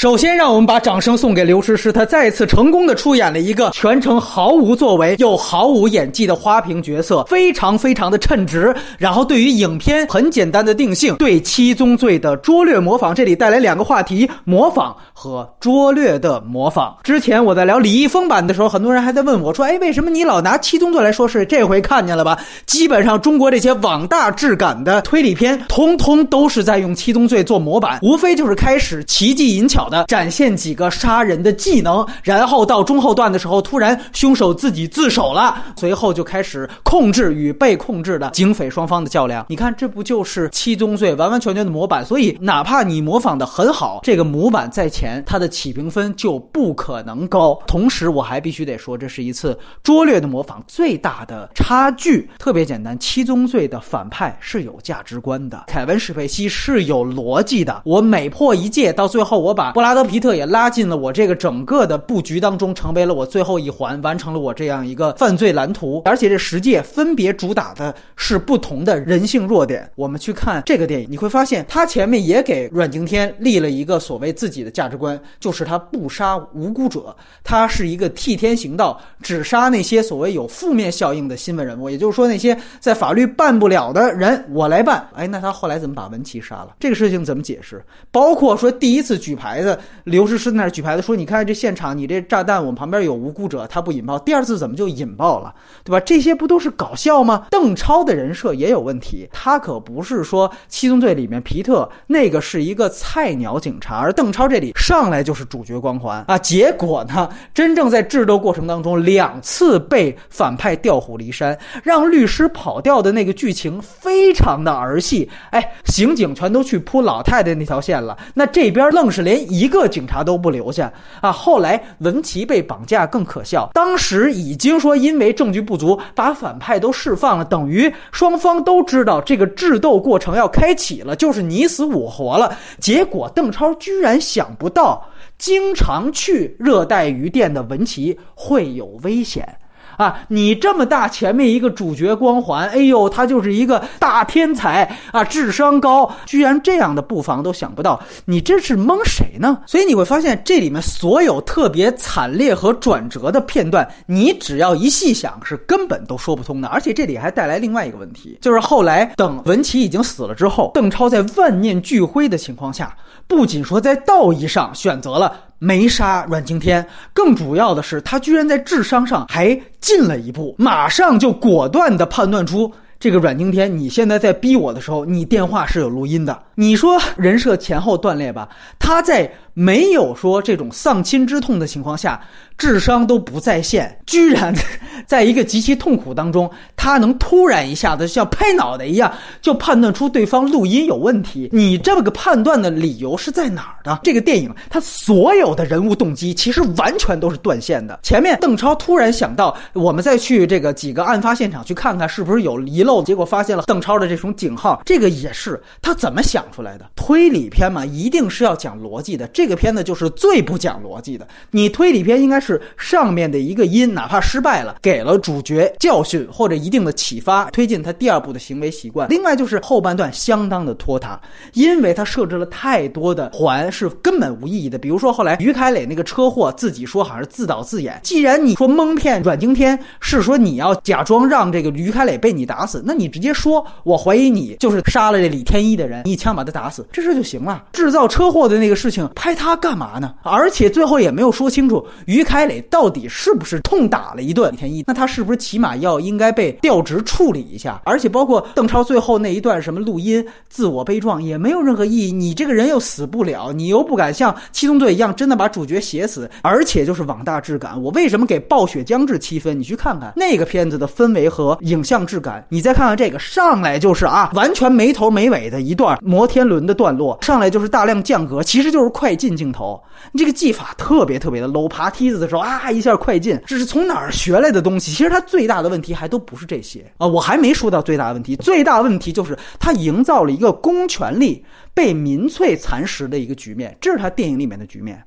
首先，让我们把掌声送给刘诗诗，她再次成功的出演了一个全程毫无作为又毫无演技的花瓶角色，非常非常的称职。然后，对于影片很简单的定性，对七宗罪的拙劣模仿，这里带来两个话题：模仿和拙劣的模仿。之前我在聊李易峰版的时候，很多人还在问我说：“哎，为什么你老拿七宗罪来说事？”这回看见了吧？基本上中国这些网大质感的推理片，通通都是在用七宗罪做模板，无非就是开始奇技淫巧。的展现几个杀人的技能，然后到中后段的时候，突然凶手自己自首了，随后就开始控制与被控制的警匪双方的较量。你看，这不就是七宗罪完完全全的模板？所以，哪怕你模仿的很好，这个模板在前，它的起评分就不可能高。同时，我还必须得说，这是一次拙劣的模仿。最大的差距特别简单，七宗罪的反派是有价值观的，凯文史佩西是有逻辑的。我每破一届，到最后我把。布拉德皮特也拉进了我这个整个的布局当中，成为了我最后一环，完成了我这样一个犯罪蓝图。而且这十诫分别主打的是不同的人性弱点。我们去看这个电影，你会发现他前面也给阮经天立了一个所谓自己的价值观，就是他不杀无辜者，他是一个替天行道，只杀那些所谓有负面效应的新闻人物。也就是说，那些在法律办不了的人，我来办。哎，那他后来怎么把文琪杀了？这个事情怎么解释？包括说第一次举牌子。刘诗诗在那举牌子说：“你看这现场，你这炸弹，我们旁边有无辜者，他不引爆。第二次怎么就引爆了，对吧？这些不都是搞笑吗？”邓超的人设也有问题，他可不是说《七宗罪》里面皮特那个是一个菜鸟警察，而邓超这里上来就是主角光环啊。结果呢，真正在智斗过程当中，两次被反派调虎离山，让律师跑掉的那个剧情非常的儿戏。哎，刑警全都去扑老太太那条线了，那这边愣是连一一。个警察都不留下啊！后来文琪被绑架更可笑，当时已经说因为证据不足，把反派都释放了，等于双方都知道这个智斗过程要开启了，就是你死我活了。结果邓超居然想不到，经常去热带鱼店的文琪会有危险。啊，你这么大，前面一个主角光环，哎呦，他就是一个大天才啊，智商高，居然这样的布防都想不到，你这是蒙谁呢？所以你会发现，这里面所有特别惨烈和转折的片段，你只要一细想，是根本都说不通的。而且这里还带来另外一个问题，就是后来等文琪已经死了之后，邓超在万念俱灰的情况下，不仅说在道义上选择了。没杀阮经天，更主要的是，他居然在智商上还进了一步，马上就果断地判断出这个阮经天，你现在在逼我的时候，你电话是有录音的。你说人设前后断裂吧？他在。没有说这种丧亲之痛的情况下，智商都不在线，居然在一个极其痛苦当中，他能突然一下子像拍脑袋一样就判断出对方录音有问题。你这么个判断的理由是在哪儿的？这个电影它所有的人物动机其实完全都是断线的。前面邓超突然想到，我们再去这个几个案发现场去看看是不是有遗漏，结果发现了邓超的这种警号，这个也是他怎么想出来的？推理片嘛，一定是要讲逻辑的。这个这个片子就是最不讲逻辑的。你推理片应该是上面的一个因，哪怕失败了，给了主角教训或者一定的启发，推进他第二步的行为习惯。另外就是后半段相当的拖沓，因为他设置了太多的环是根本无意义的。比如说后来于凯磊那个车祸，自己说好像是自导自演。既然你说蒙骗阮经天是说你要假装让这个于凯磊被你打死，那你直接说我怀疑你就是杀了这李天一的人，一枪把他打死，这事就行了。制造车祸的那个事情拍。拍他干嘛呢？而且最后也没有说清楚于凯磊到底是不是痛打了一顿李天一，那他是不是起码要应该被调职处理一下？而且包括邓超最后那一段什么录音自我悲壮也没有任何意义。你这个人又死不了，你又不敢像七宗罪一样真的把主角写死，而且就是网大质感。我为什么给暴雪将至七分？你去看看那个片子的氛围和影像质感，你再看看这个上来就是啊，完全没头没尾的一段摩天轮的段落，上来就是大量降格，其实就是快近。镜头，你这个技法特别特别的 low，爬梯子的时候啊一下快进，这是从哪儿学来的东西？其实他最大的问题还都不是这些啊，我还没说到最大的问题，最大问题就是他营造了一个公权力被民粹蚕食的一个局面，这是他电影里面的局面。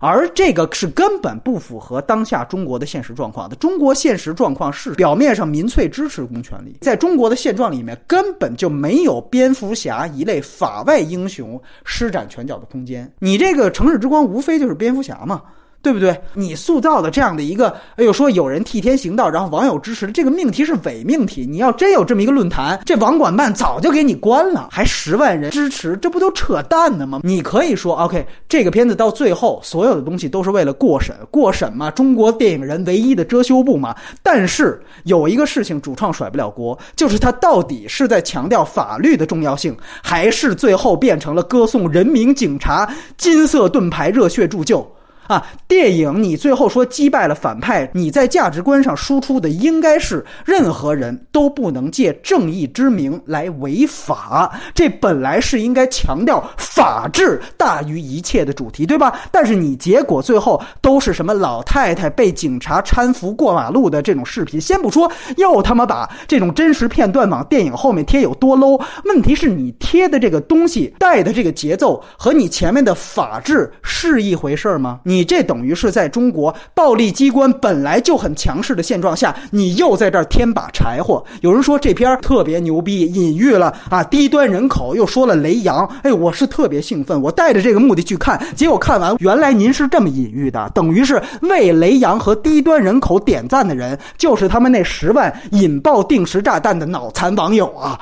而这个是根本不符合当下中国的现实状况的。中国现实状况是，表面上民粹支持公权力，在中国的现状里面，根本就没有蝙蝠侠一类法外英雄施展拳脚的空间。你这个城市之光，无非就是蝙蝠侠嘛。对不对？你塑造的这样的一个，哎呦，说有人替天行道，然后网友支持的，这个命题是伪命题。你要真有这么一个论坛，这网管办早就给你关了，还十万人支持，这不都扯淡呢吗？你可以说，OK，这个片子到最后所有的东西都是为了过审，过审嘛，中国电影人唯一的遮羞布嘛。但是有一个事情主创甩不了锅，就是他到底是在强调法律的重要性，还是最后变成了歌颂人民警察金色盾牌热血铸就？啊，电影你最后说击败了反派，你在价值观上输出的应该是任何人都不能借正义之名来违法，这本来是应该强调法治大于一切的主题，对吧？但是你结果最后都是什么老太太被警察搀扶过马路的这种视频，先不说又他妈把这种真实片段往电影后面贴有多 low，问题是你贴的这个东西带的这个节奏和你前面的法治是一回事吗？你。你这等于是在中国暴力机关本来就很强势的现状下，你又在这儿添把柴火。有人说这片特别牛逼，隐喻了啊低端人口，又说了雷洋。哎，我是特别兴奋，我带着这个目的去看，结果看完，原来您是这么隐喻的，等于是为雷洋和低端人口点赞的人，就是他们那十万引爆定时炸弹的脑残网友啊。